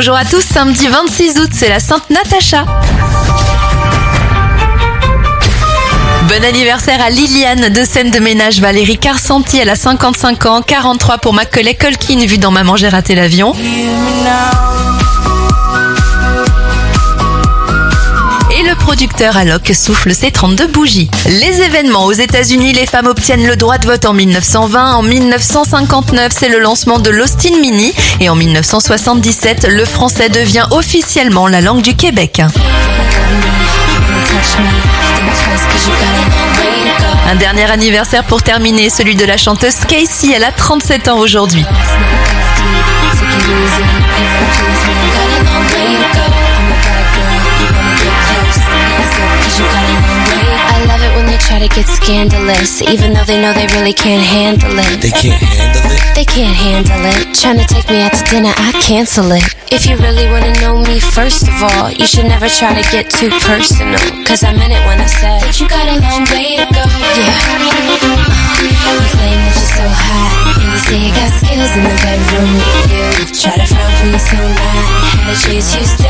Bonjour à tous, samedi 26 août, c'est la Sainte Natacha. Bon anniversaire à Liliane de scène de ménage Valérie Carsanti, elle a 55 ans, 43 pour Macaulay Culkin vu dans Maman j'ai raté l'avion. Producteur Alok souffle ses 32 bougies. Les événements aux États-Unis, les femmes obtiennent le droit de vote en 1920. En 1959, c'est le lancement de l'Austin Mini. Et en 1977, le français devient officiellement la langue du Québec. Un dernier anniversaire pour terminer, celui de la chanteuse Casey. Elle a 37 ans aujourd'hui. try to get scandalous, even though they know they really can't handle it. They can't handle it? They can't handle it. Trying to take me out to dinner, I cancel it. If you really wanna know me, first of all, you should never try to get too personal. Cause I meant it when I said that you got a long way to go. Yeah. Uh, you claim that you're so hot, and you say you got skills in the bedroom. You try to frown from the sunlight, and the chase you still.